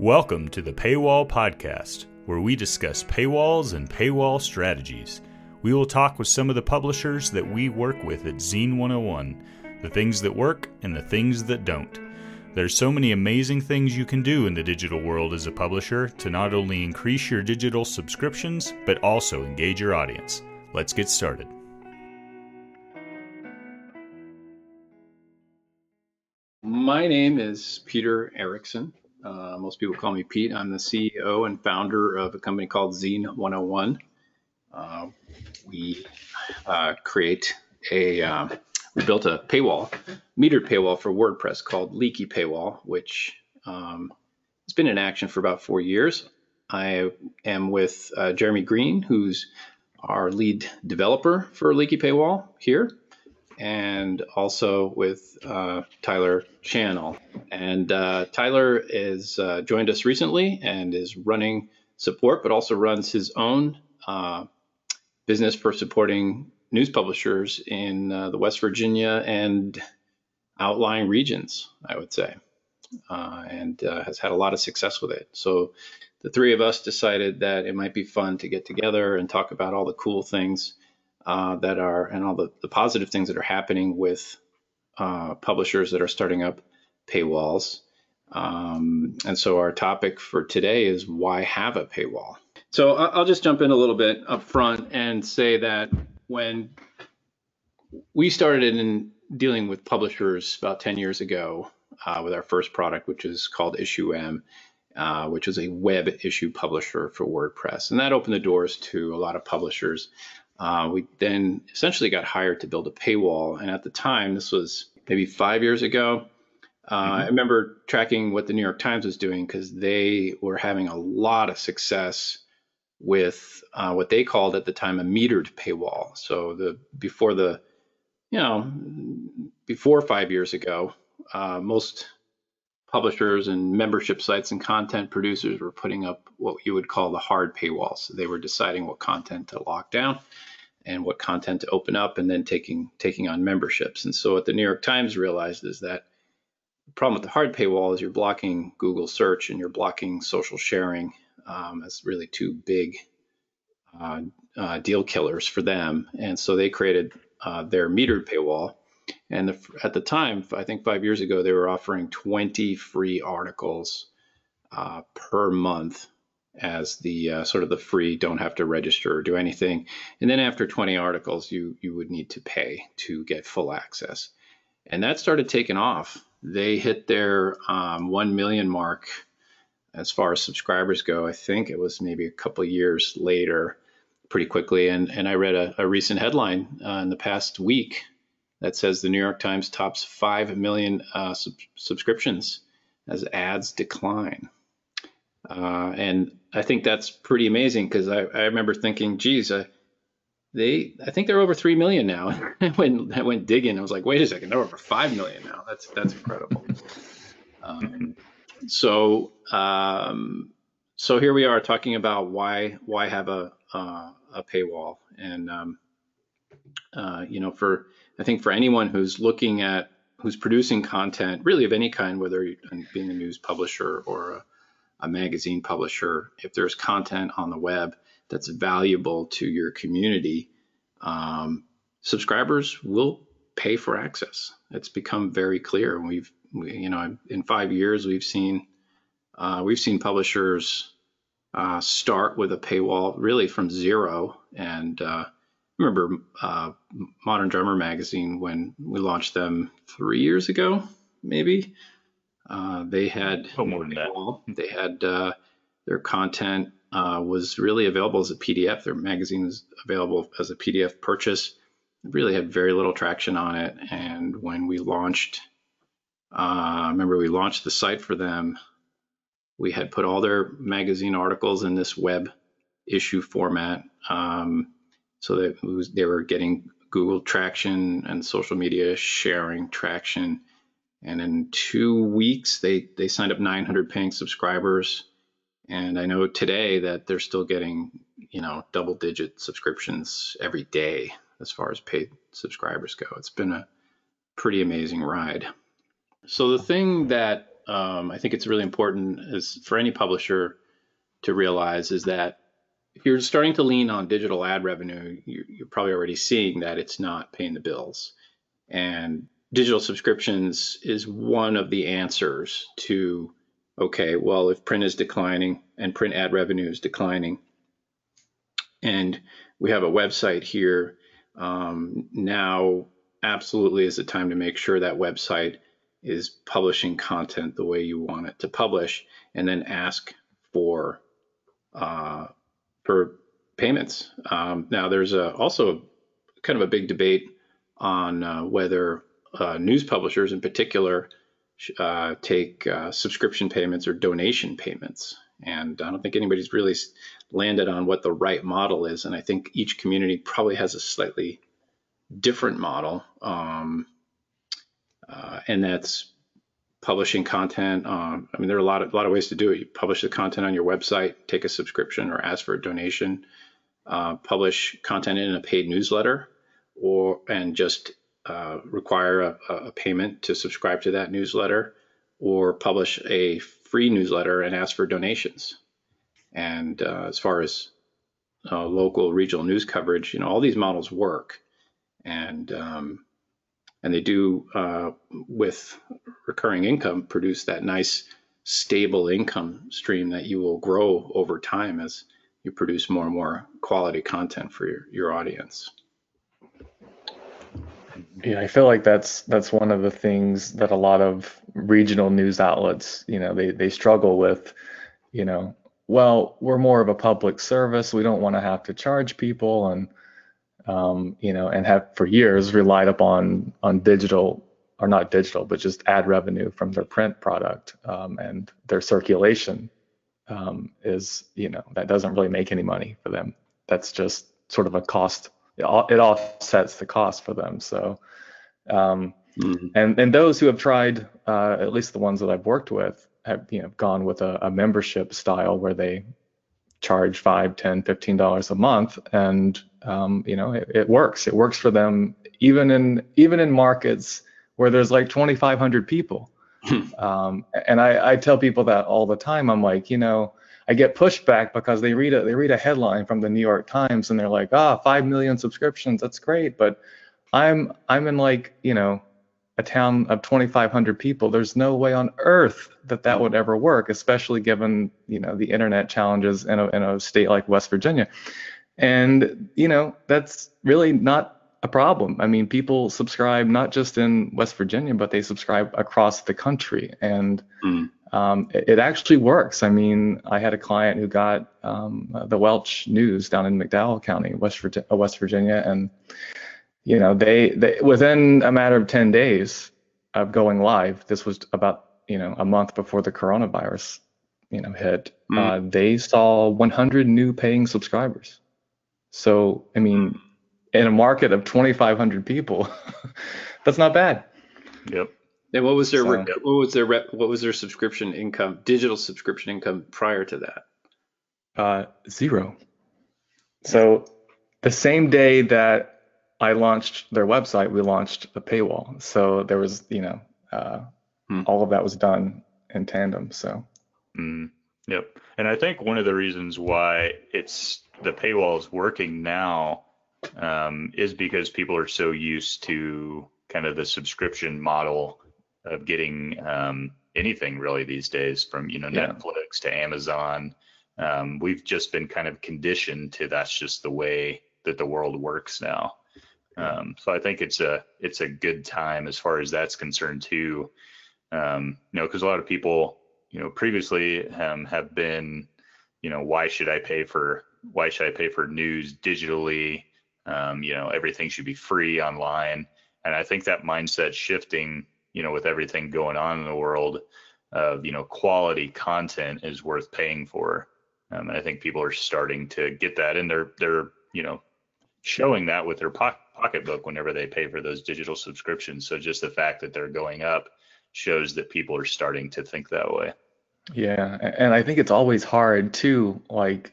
Welcome to the Paywall Podcast, where we discuss paywalls and paywall strategies. We will talk with some of the publishers that we work with at Zeen101, the things that work and the things that don't. There's so many amazing things you can do in the digital world as a publisher to not only increase your digital subscriptions, but also engage your audience. Let's get started. My name is Peter Erickson. Uh, most people call me Pete. I'm the CEO and founder of a company called Zine 101. Uh, we uh, create a, uh, we built a paywall, metered paywall for WordPress called Leaky Paywall, which um, has been in action for about four years. I am with uh, Jeremy Green, who's our lead developer for Leaky Paywall here and also with uh, Tyler Channel. And uh, Tyler is uh, joined us recently and is running support, but also runs his own uh, business for supporting news publishers in uh, the West Virginia and outlying regions, I would say, uh, and has had a lot of success with it. So the three of us decided that it might be fun to get together and talk about all the cool things uh, that are and all the, the positive things that are happening with uh, publishers that are starting up paywalls. Um, and so our topic for today is why have a paywall? So I'll just jump in a little bit up front and say that when we started in dealing with publishers about 10 years ago uh, with our first product, which is called IssueM, uh, which is a web issue publisher for WordPress. And that opened the doors to a lot of publishers uh, we then essentially got hired to build a paywall. And at the time, this was maybe five years ago. Uh, mm-hmm. I remember tracking what the New York Times was doing because they were having a lot of success with uh, what they called at the time a metered paywall. So the before the, you know, before five years ago, uh, most publishers and membership sites and content producers were putting up what you would call the hard paywalls. They were deciding what content to lock down and what content to open up and then taking taking on memberships. And so what the New York Times realized is that the problem with the hard paywall is you're blocking Google search and you're blocking social sharing um, as really two big uh, uh, deal killers for them. And so they created uh, their metered paywall and the, at the time, I think five years ago, they were offering 20 free articles uh, per month as the uh, sort of the free, don't have to register or do anything. And then after 20 articles, you you would need to pay to get full access. And that started taking off. They hit their um, 1 million mark as far as subscribers go. I think it was maybe a couple years later, pretty quickly. And and I read a, a recent headline uh, in the past week that says the New York Times tops 5 million uh, sub- subscriptions as ads decline. Uh, and I think that's pretty amazing because I, I, remember thinking, geez, uh, they, I think they're over 3 million now. I went, I went digging. I was like, wait a second, they're over 5 million now. That's, that's incredible. Um, so, um, so here we are talking about why, why have a, uh, a paywall and, um, uh, you know, for, I think for anyone who's looking at who's producing content, really of any kind, whether you're being a news publisher or a, a magazine publisher, if there's content on the web that's valuable to your community, um, subscribers will pay for access. It's become very clear. And we've, we, you know, in five years we've seen uh, we've seen publishers uh, start with a paywall really from zero and uh, remember uh, Modern Drummer magazine when we launched them three years ago, maybe. Uh, they had oh, more than that. They had uh, their content uh, was really available as a PDF. Their magazine was available as a PDF purchase. It really had very little traction on it. And when we launched, uh, remember we launched the site for them. We had put all their magazine articles in this web issue format. Um, so that was, they were getting Google traction and social media sharing traction. And in two weeks, they they signed up 900 paying subscribers. And I know today that they're still getting you know double digit subscriptions every day as far as paid subscribers go. It's been a pretty amazing ride. So the thing that um, I think it's really important as for any publisher to realize is that if you're starting to lean on digital ad revenue, you're, you're probably already seeing that it's not paying the bills. And digital subscriptions is one of the answers to okay, well, if print is declining and print ad revenue is declining, and we have a website here, um, now absolutely is the time to make sure that website is publishing content the way you want it to publish, and then ask for uh, for payments. Um, now, there's a, also kind of a big debate on uh, whether uh, news publishers, in particular, uh, take uh, subscription payments or donation payments. And I don't think anybody's really landed on what the right model is. And I think each community probably has a slightly different model. Um, uh, and that's publishing content. Um, I mean, there are a lot of a lot of ways to do it. You publish the content on your website, take a subscription, or ask for a donation. Uh, publish content in a paid newsletter, or and just uh, require a, a, payment to subscribe to that newsletter, or publish a free newsletter and ask for donations. And uh, as far as uh, local, regional news coverage, you know, all these models work, and um, and they do uh, with recurring income produce that nice stable income stream that you will grow over time as you produce more and more quality content for your, your audience. Yeah, I feel like that's that's one of the things that a lot of regional news outlets, you know, they they struggle with, you know, well, we're more of a public service. We don't want to have to charge people and um, you know, and have for years relied upon on digital or not digital, but just ad revenue from their print product um, and their circulation um, is, you know, that doesn't really make any money for them. That's just sort of a cost it, offsets the cost for them. So, um, mm-hmm. and and those who have tried, uh, at least the ones that I've worked with, have you know gone with a, a membership style where they charge five, ten, fifteen dollars a month, and um, you know it, it, works. It works for them even in even in markets where there's like 2,500 people. Hmm. um, and I, I tell people that all the time. I'm like, you know, I get pushback because they read a they read a headline from the New York Times and they're like, ah, five million subscriptions, that's great. But I'm I'm in like you know a town of 2,500 people. There's no way on earth that that would ever work, especially given you know the internet challenges in a in a state like West Virginia. And you know that's really not a problem. I mean, people subscribe not just in West Virginia, but they subscribe across the country, and mm um, it, it, actually works. I mean, I had a client who got um, the Welch News down in McDowell County, West, Virginia, West Virginia, and you know, they, they within a matter of 10 days of going live, this was about you know a month before the coronavirus you know hit. Mm. Uh, they saw 100 new paying subscribers. So I mean, in a market of 2,500 people, that's not bad. Yep. And what was their so, what was their what was their subscription income, digital subscription income prior to that? Uh, zero. So the same day that I launched their website, we launched a paywall. So there was, you know, uh, hmm. all of that was done in tandem. So. Mm, yep. And I think one of the reasons why it's the paywall is working now um, is because people are so used to kind of the subscription model of getting um, anything really these days from you know yeah. Netflix to Amazon. Um, we've just been kind of conditioned to that's just the way that the world works now. Um, so I think it's a it's a good time as far as that's concerned too. Um, you know, because a lot of people you know previously um, have been you know why should I pay for why should I pay for news digitally? Um, you know everything should be free online, and I think that mindset shifting you know, with everything going on in the world of, you know, quality content is worth paying for. Um, and I think people are starting to get that and they're, they're, you know, showing that with their po- pocketbook whenever they pay for those digital subscriptions. So just the fact that they're going up shows that people are starting to think that way. Yeah. And I think it's always hard too, like,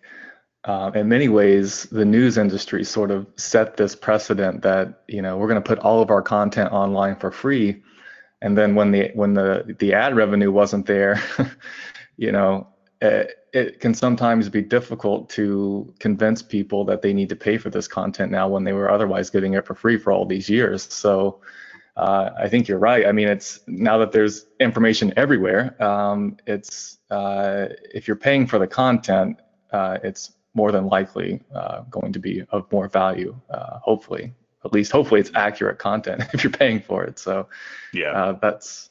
uh, in many ways, the news industry sort of set this precedent that you know we're going to put all of our content online for free, and then when the when the the ad revenue wasn't there, you know, it, it can sometimes be difficult to convince people that they need to pay for this content now when they were otherwise getting it for free for all these years. So uh, I think you're right. I mean, it's now that there's information everywhere. Um, it's uh, if you're paying for the content, uh, it's more than likely uh, going to be of more value. Uh, hopefully, at least hopefully it's accurate content if you're paying for it. So yeah, uh, that's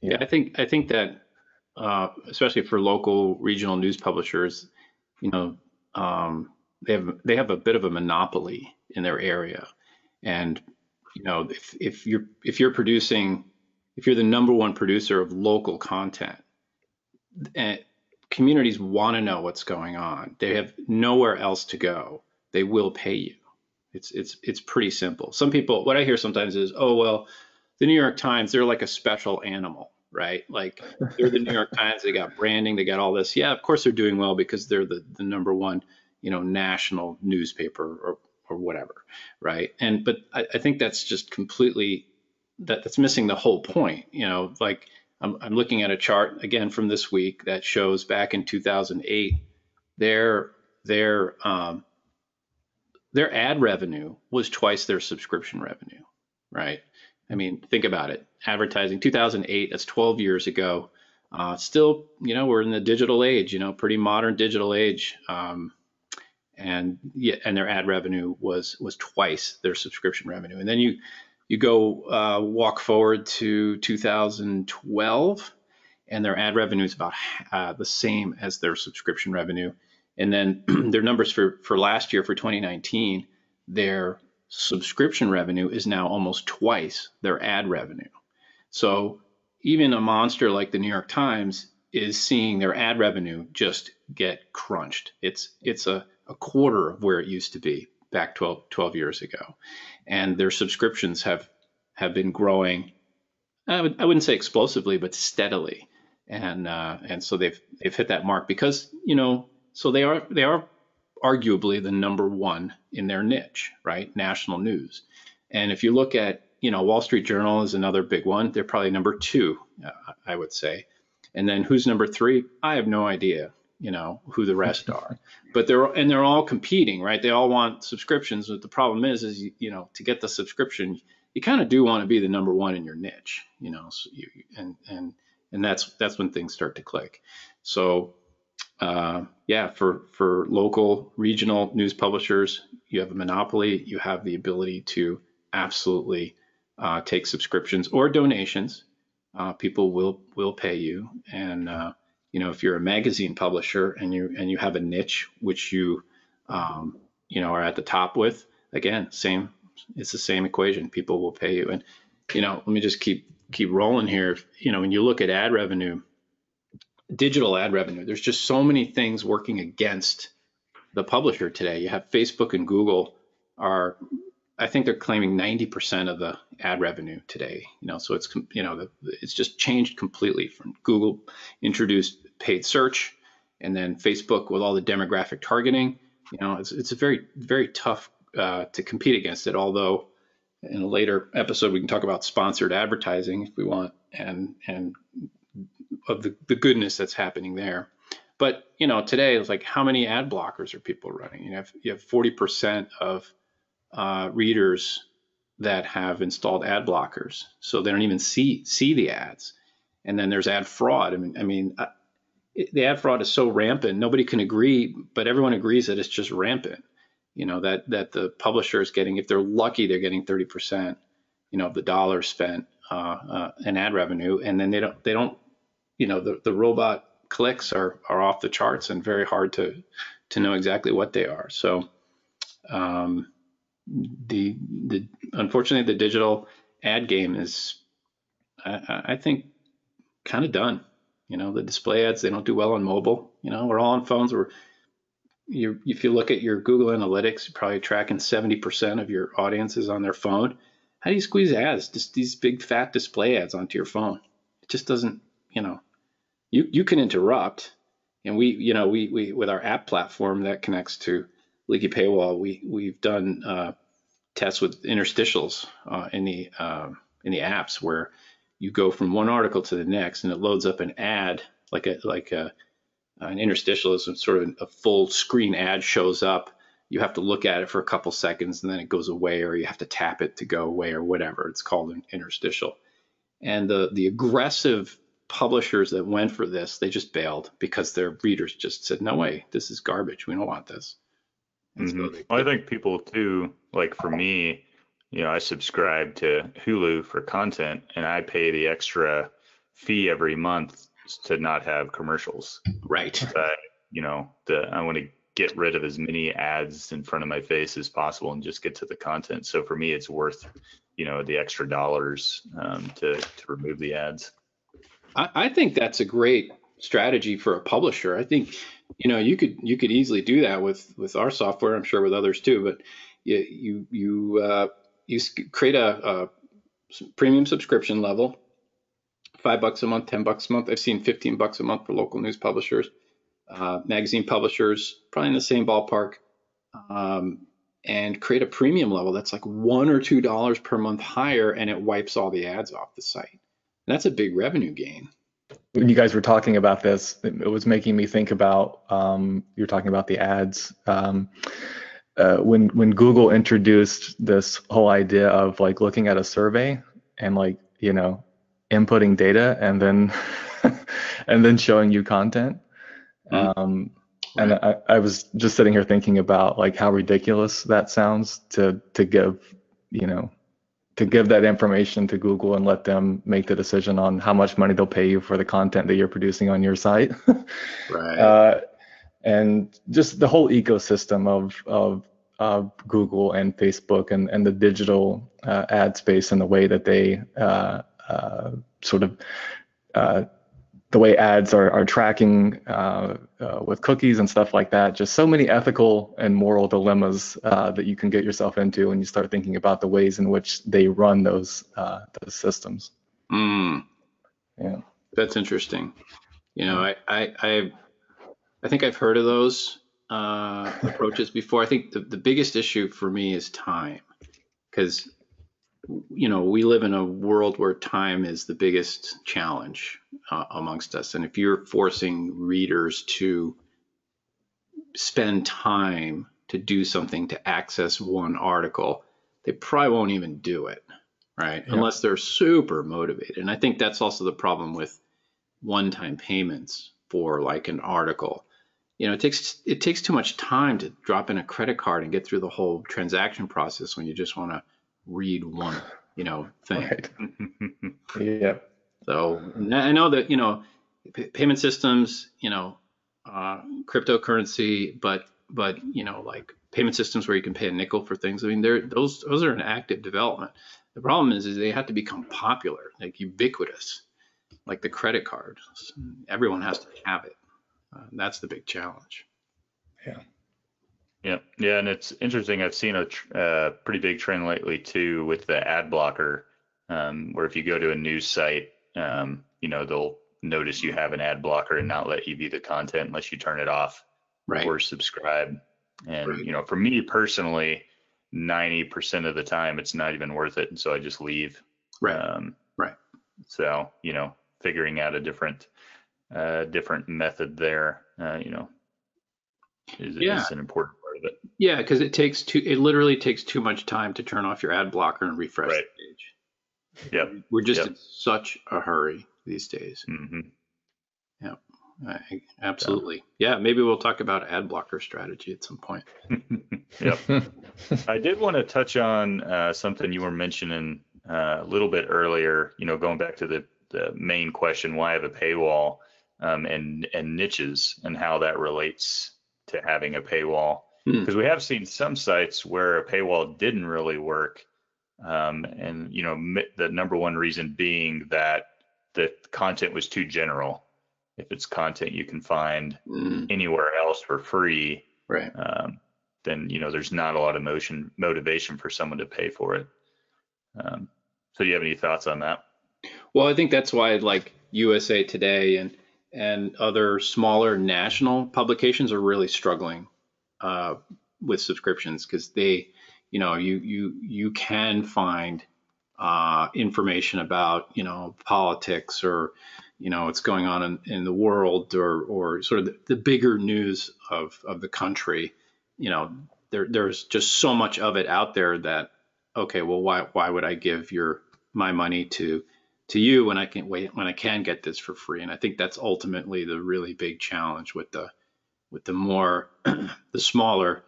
yeah. yeah. I think I think that especially for local regional news publishers, you know, um, they have they have a bit of a monopoly in their area, and you know, if, if you're if you're producing, if you're the number one producer of local content, and eh, communities want to know what's going on. They have nowhere else to go. They will pay you. It's it's it's pretty simple. Some people, what I hear sometimes is, oh well, the New York Times, they're like a special animal, right? Like they're the New York Times. They got branding. They got all this. Yeah, of course they're doing well because they're the the number one, you know, national newspaper or or whatever, right? And but I, I think that's just completely that that's missing the whole point. You know, like I'm, I'm looking at a chart again from this week that shows back in 2008, their their um, their ad revenue was twice their subscription revenue, right? I mean, think about it. Advertising 2008, that's 12 years ago. Uh, still, you know, we're in the digital age, you know, pretty modern digital age. Um, and yeah, and their ad revenue was was twice their subscription revenue. And then you you go uh, walk forward to 2012, and their ad revenue is about uh, the same as their subscription revenue. And then their numbers for for last year for 2019, their subscription revenue is now almost twice their ad revenue. So even a monster like the New York Times is seeing their ad revenue just get crunched. It's it's a a quarter of where it used to be back 12, 12 years ago. And their subscriptions have have been growing. I, would, wouldn't say explosively, but steadily. And uh, and so they've they've hit that mark because you know so they are they are arguably the number one in their niche, right? National news. And if you look at you know Wall Street Journal is another big one. They're probably number two, uh, I would say. And then who's number three? I have no idea you know who the rest are but they're and they're all competing right they all want subscriptions but the problem is is you, you know to get the subscription you kind of do want to be the number one in your niche you know so you, and and and that's that's when things start to click so uh, yeah for for local regional news publishers you have a monopoly you have the ability to absolutely uh, take subscriptions or donations uh, people will will pay you and uh, you know, if you're a magazine publisher and you and you have a niche which you um, you know are at the top with, again, same it's the same equation. People will pay you. And you know, let me just keep keep rolling here. You know, when you look at ad revenue, digital ad revenue, there's just so many things working against the publisher today. You have Facebook and Google are I think they're claiming 90% of the ad revenue today. You know, so it's you know it's just changed completely from Google introduced paid search, and then Facebook with all the demographic targeting. You know, it's it's a very very tough uh, to compete against it. Although in a later episode we can talk about sponsored advertising if we want, and and of the, the goodness that's happening there. But you know, today it's like how many ad blockers are people running? You have you have 40% of uh, readers that have installed ad blockers, so they don't even see see the ads. And then there's ad fraud. I mean, I mean, uh, the ad fraud is so rampant. Nobody can agree, but everyone agrees that it's just rampant. You know that that the publisher is getting, if they're lucky, they're getting 30%, you know, of the dollars spent uh, uh, in ad revenue, and then they don't they don't, you know, the the robot clicks are are off the charts and very hard to to know exactly what they are. So. Um, the the unfortunately the digital ad game is I, I think kind of done. You know, the display ads they don't do well on mobile. You know, we're all on phones. We're you if you look at your Google Analytics, you're probably tracking 70% of your audience is on their phone. How do you squeeze ads? Just these big fat display ads onto your phone. It just doesn't, you know. You you can interrupt, and we, you know, we we with our app platform that connects to leaky paywall, we we've done uh, tests with interstitials uh, in the uh, in the apps where you go from one article to the next and it loads up an ad like a like a an interstitial is sort of a full screen ad shows up. You have to look at it for a couple seconds and then it goes away or you have to tap it to go away or whatever. It's called an interstitial. And the the aggressive publishers that went for this they just bailed because their readers just said no way this is garbage we don't want this mm-hmm. so well, i think people too like for me you know i subscribe to hulu for content and i pay the extra fee every month to not have commercials right but you know the i want to get rid of as many ads in front of my face as possible and just get to the content. So for me, it's worth, you know, the extra dollars um, to to remove the ads. I, I think that's a great strategy for a publisher. I think, you know, you could you could easily do that with with our software. I'm sure with others too. But you you uh, you create a, a premium subscription level, five bucks a month, ten bucks a month. I've seen 15 bucks a month for local news publishers uh, magazine publishers, probably in the same ballpark, um, and create a premium level that's like one or two dollars per month higher, and it wipes all the ads off the site. And that's a big revenue gain. When you guys were talking about this, it was making me think about um, you're talking about the ads. Um, uh, when when Google introduced this whole idea of like looking at a survey and like you know inputting data and then and then showing you content Mm-hmm. Um, and I, I was just sitting here thinking about like how ridiculous that sounds to to give, you know, to give that information to Google and let them make the decision on how much money they'll pay you for the content that you're producing on your site. right. Uh, and just the whole ecosystem of of of Google and Facebook and and the digital uh, ad space and the way that they uh, uh sort of uh, the way ads are, are tracking uh, uh, with cookies and stuff like that. Just so many ethical and moral dilemmas uh, that you can get yourself into when you start thinking about the ways in which they run those uh, those systems. Mm. Yeah, that's interesting. You know, I I I, I think I've heard of those uh, approaches before. I think the, the biggest issue for me is time, because you know, we live in a world where time is the biggest challenge uh, amongst us. And if you're forcing readers to spend time to do something to access one article, they probably won't even do it, right? Yeah. Unless they're super motivated. And I think that's also the problem with one-time payments for like an article. You know, it takes it takes too much time to drop in a credit card and get through the whole transaction process when you just want to read one, you know, thing. Right. yeah. So I know that you know payment systems, you know, uh, cryptocurrency, but but you know like payment systems where you can pay a nickel for things. I mean, they're those those are an active development. The problem is, is they have to become popular, like ubiquitous, like the credit card. Everyone has to have it. Uh, that's the big challenge. Yeah. Yeah, yeah, and it's interesting. I've seen a tr- uh, pretty big trend lately too with the ad blocker, um, where if you go to a news site, um, you know they'll notice you have an ad blocker and not let you view the content unless you turn it off right. or subscribe. And right. you know, for me personally, ninety percent of the time it's not even worth it, and so I just leave. Right. Um, right. So you know, figuring out a different, uh, different method there, uh, you know, is, yeah. is an important. Yeah, because it takes too. It literally takes too much time to turn off your ad blocker and refresh right. the page. Yep. We're just yep. in such a hurry these days. Mm-hmm. Yeah. I, absolutely. Yeah. Maybe we'll talk about ad blocker strategy at some point. yep. I did want to touch on uh, something you were mentioning uh, a little bit earlier. You know, going back to the the main question, why have a paywall, um, and and niches, and how that relates to having a paywall. Hmm. because we have seen some sites where a paywall didn't really work um, and you know the number one reason being that the content was too general. If it's content you can find mm. anywhere else for free right. um, then you know there's not a lot of motion motivation for someone to pay for it. Um, so do you have any thoughts on that? Well i think that's why like usa today and and other smaller national publications are really struggling uh, with subscriptions because they, you know, you you you can find uh, information about you know politics or you know what's going on in, in the world or or sort of the, the bigger news of of the country, you know there there's just so much of it out there that okay, well why why would I give your my money to to you when I can wait when I can get this for free? And I think that's ultimately the really big challenge with the with the more the smaller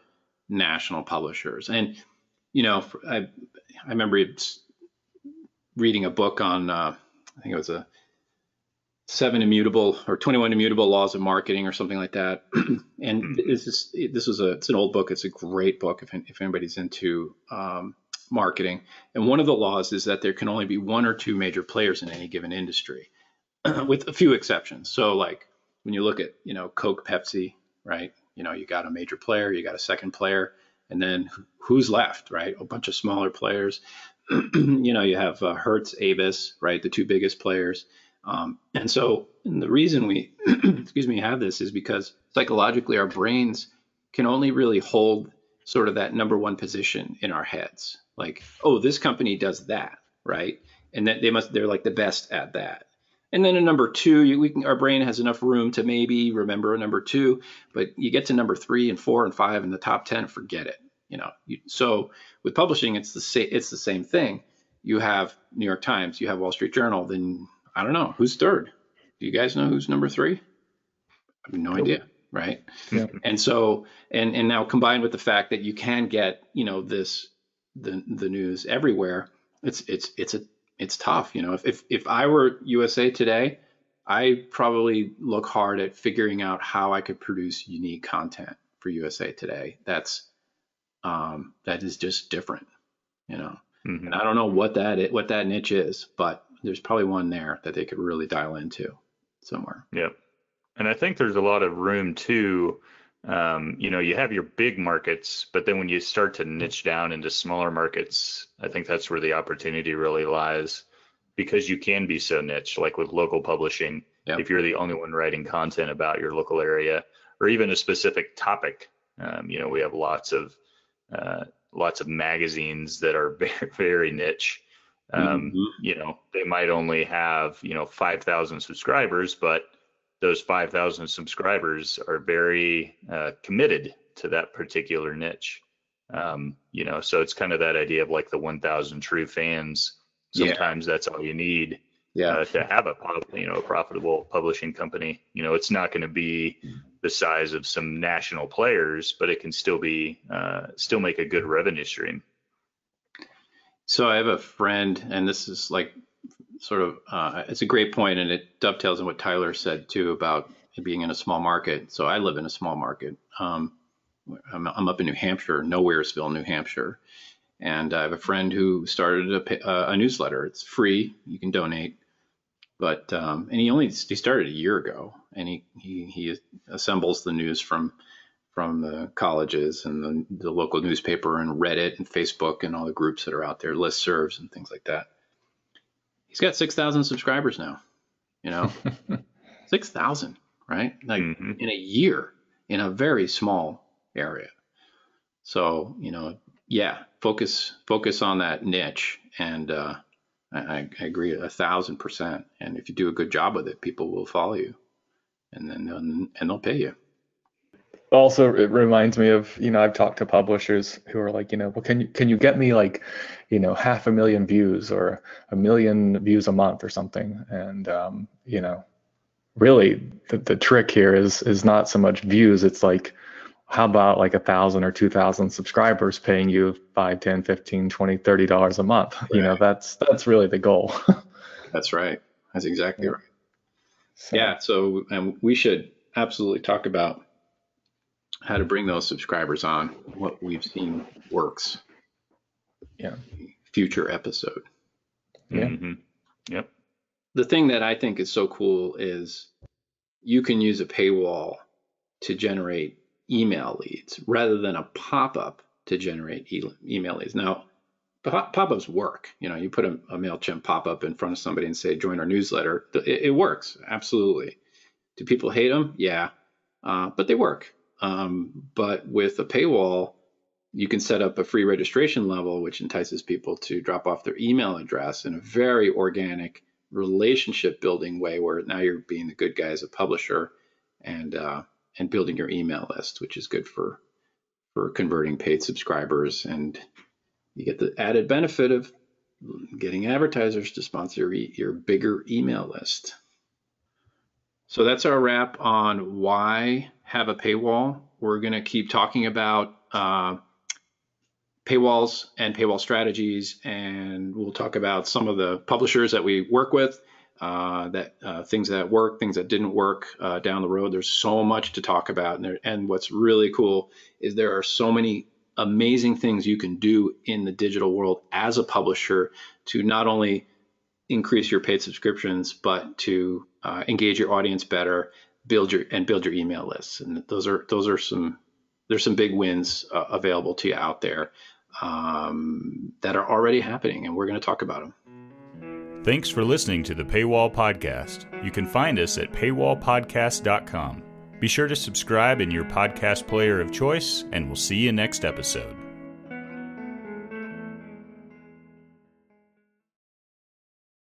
national publishers. And you know, I I remember reading a book on uh, I think it was a seven immutable or 21 immutable laws of marketing or something like that. and hmm. this is this was a it's an old book. It's a great book if if anybody's into um, marketing. And one of the laws is that there can only be one or two major players in any given industry, with a few exceptions. So like when you look at you know Coke, Pepsi, right? You know you got a major player, you got a second player, and then who's left, right? A bunch of smaller players. you know you have uh, Hertz, Avis, right? The two biggest players um, and so and the reason we, excuse me, have this is because psychologically our brains can only really hold sort of that number one position in our heads. Like, oh, this company does that, right? And that they must, they're like the best at that. And then a number two, you, we can, our brain has enough room to maybe remember a number two, but you get to number three and four and five in the top 10, forget it. You know, you, so with publishing, it's the same, it's the same thing. You have New York Times, you have Wall Street Journal, then I don't know who's third. Do you guys know who's number three? I have no nope. idea, right? Yeah. And so, and and now combined with the fact that you can get, you know, this the the news everywhere, it's it's it's a it's tough. You know, if if if I were USA Today, I probably look hard at figuring out how I could produce unique content for USA Today. That's um, that is just different, you know. Mm-hmm. And I don't know what that is, what that niche is, but there's probably one there that they could really dial into somewhere. Yep. And I think there's a lot of room too. Um, you know, you have your big markets, but then when you start to niche down into smaller markets, I think that's where the opportunity really lies because you can be so niche, like with local publishing. Yep. If you're the only one writing content about your local area or even a specific topic, um, you know, we have lots of uh, lots of magazines that are very, very niche um, mm-hmm. You know, they might only have, you know, 5,000 subscribers, but those 5,000 subscribers are very uh, committed to that particular niche. Um, you know, so it's kind of that idea of like the 1,000 true fans. Sometimes yeah. that's all you need yeah. Uh, to have a you know a profitable publishing company. You know, it's not going to be the size of some national players, but it can still be uh, still make a good revenue stream. So I have a friend, and this is like sort of uh, it's a great point, and it dovetails in what Tyler said too about being in a small market. So I live in a small market. Um, I'm, I'm, up in New Hampshire, Nowheresville, New Hampshire, and I have a friend who started a, uh, a newsletter. It's free; you can donate, but um, and he only he started a year ago, and he he he assembles the news from from the colleges and the, the, local newspaper and Reddit and Facebook and all the groups that are out there, listservs and things like that. He's got 6,000 subscribers now, you know, 6,000, right? Like mm-hmm. in a year in a very small area. So, you know, yeah, focus, focus on that niche. And, uh, I, I agree a thousand percent. And if you do a good job with it, people will follow you and then, they'll, and they'll pay you also it reminds me of you know I've talked to publishers who are like you know well can you can you get me like you know half a million views or a million views a month or something and um, you know really the, the trick here is is not so much views it's like how about like a thousand or two thousand subscribers paying you five ten fifteen twenty thirty dollars a month right. you know that's that's really the goal that's right that's exactly right so. yeah so and we should absolutely talk about how to bring those subscribers on, what we've seen works. Yeah. Future episode. Yeah. Mm-hmm. Yep. The thing that I think is so cool is you can use a paywall to generate email leads rather than a pop up to generate e- email leads. Now, pop ups work. You know, you put a, a MailChimp pop up in front of somebody and say, join our newsletter. It, it works. Absolutely. Do people hate them? Yeah. Uh, but they work. Um, but with a paywall, you can set up a free registration level, which entices people to drop off their email address in a very organic, relationship building way, where now you're being the good guy as a publisher and uh, and building your email list, which is good for for converting paid subscribers, and you get the added benefit of getting advertisers to sponsor your bigger email list. So that's our wrap on why have a paywall. We're going to keep talking about uh, paywalls and paywall strategies, and we'll talk about some of the publishers that we work with, uh, that uh, things that work, things that didn't work uh, down the road. There's so much to talk about, and, there, and what's really cool is there are so many amazing things you can do in the digital world as a publisher to not only increase your paid subscriptions, but to uh, engage your audience better, build your and build your email lists. And those are those are some there's some big wins uh, available to you out there um, that are already happening, and we're going to talk about them. Thanks for listening to the Paywall Podcast. You can find us at paywallpodcast.com. Be sure to subscribe in your podcast player of choice, and we'll see you next episode.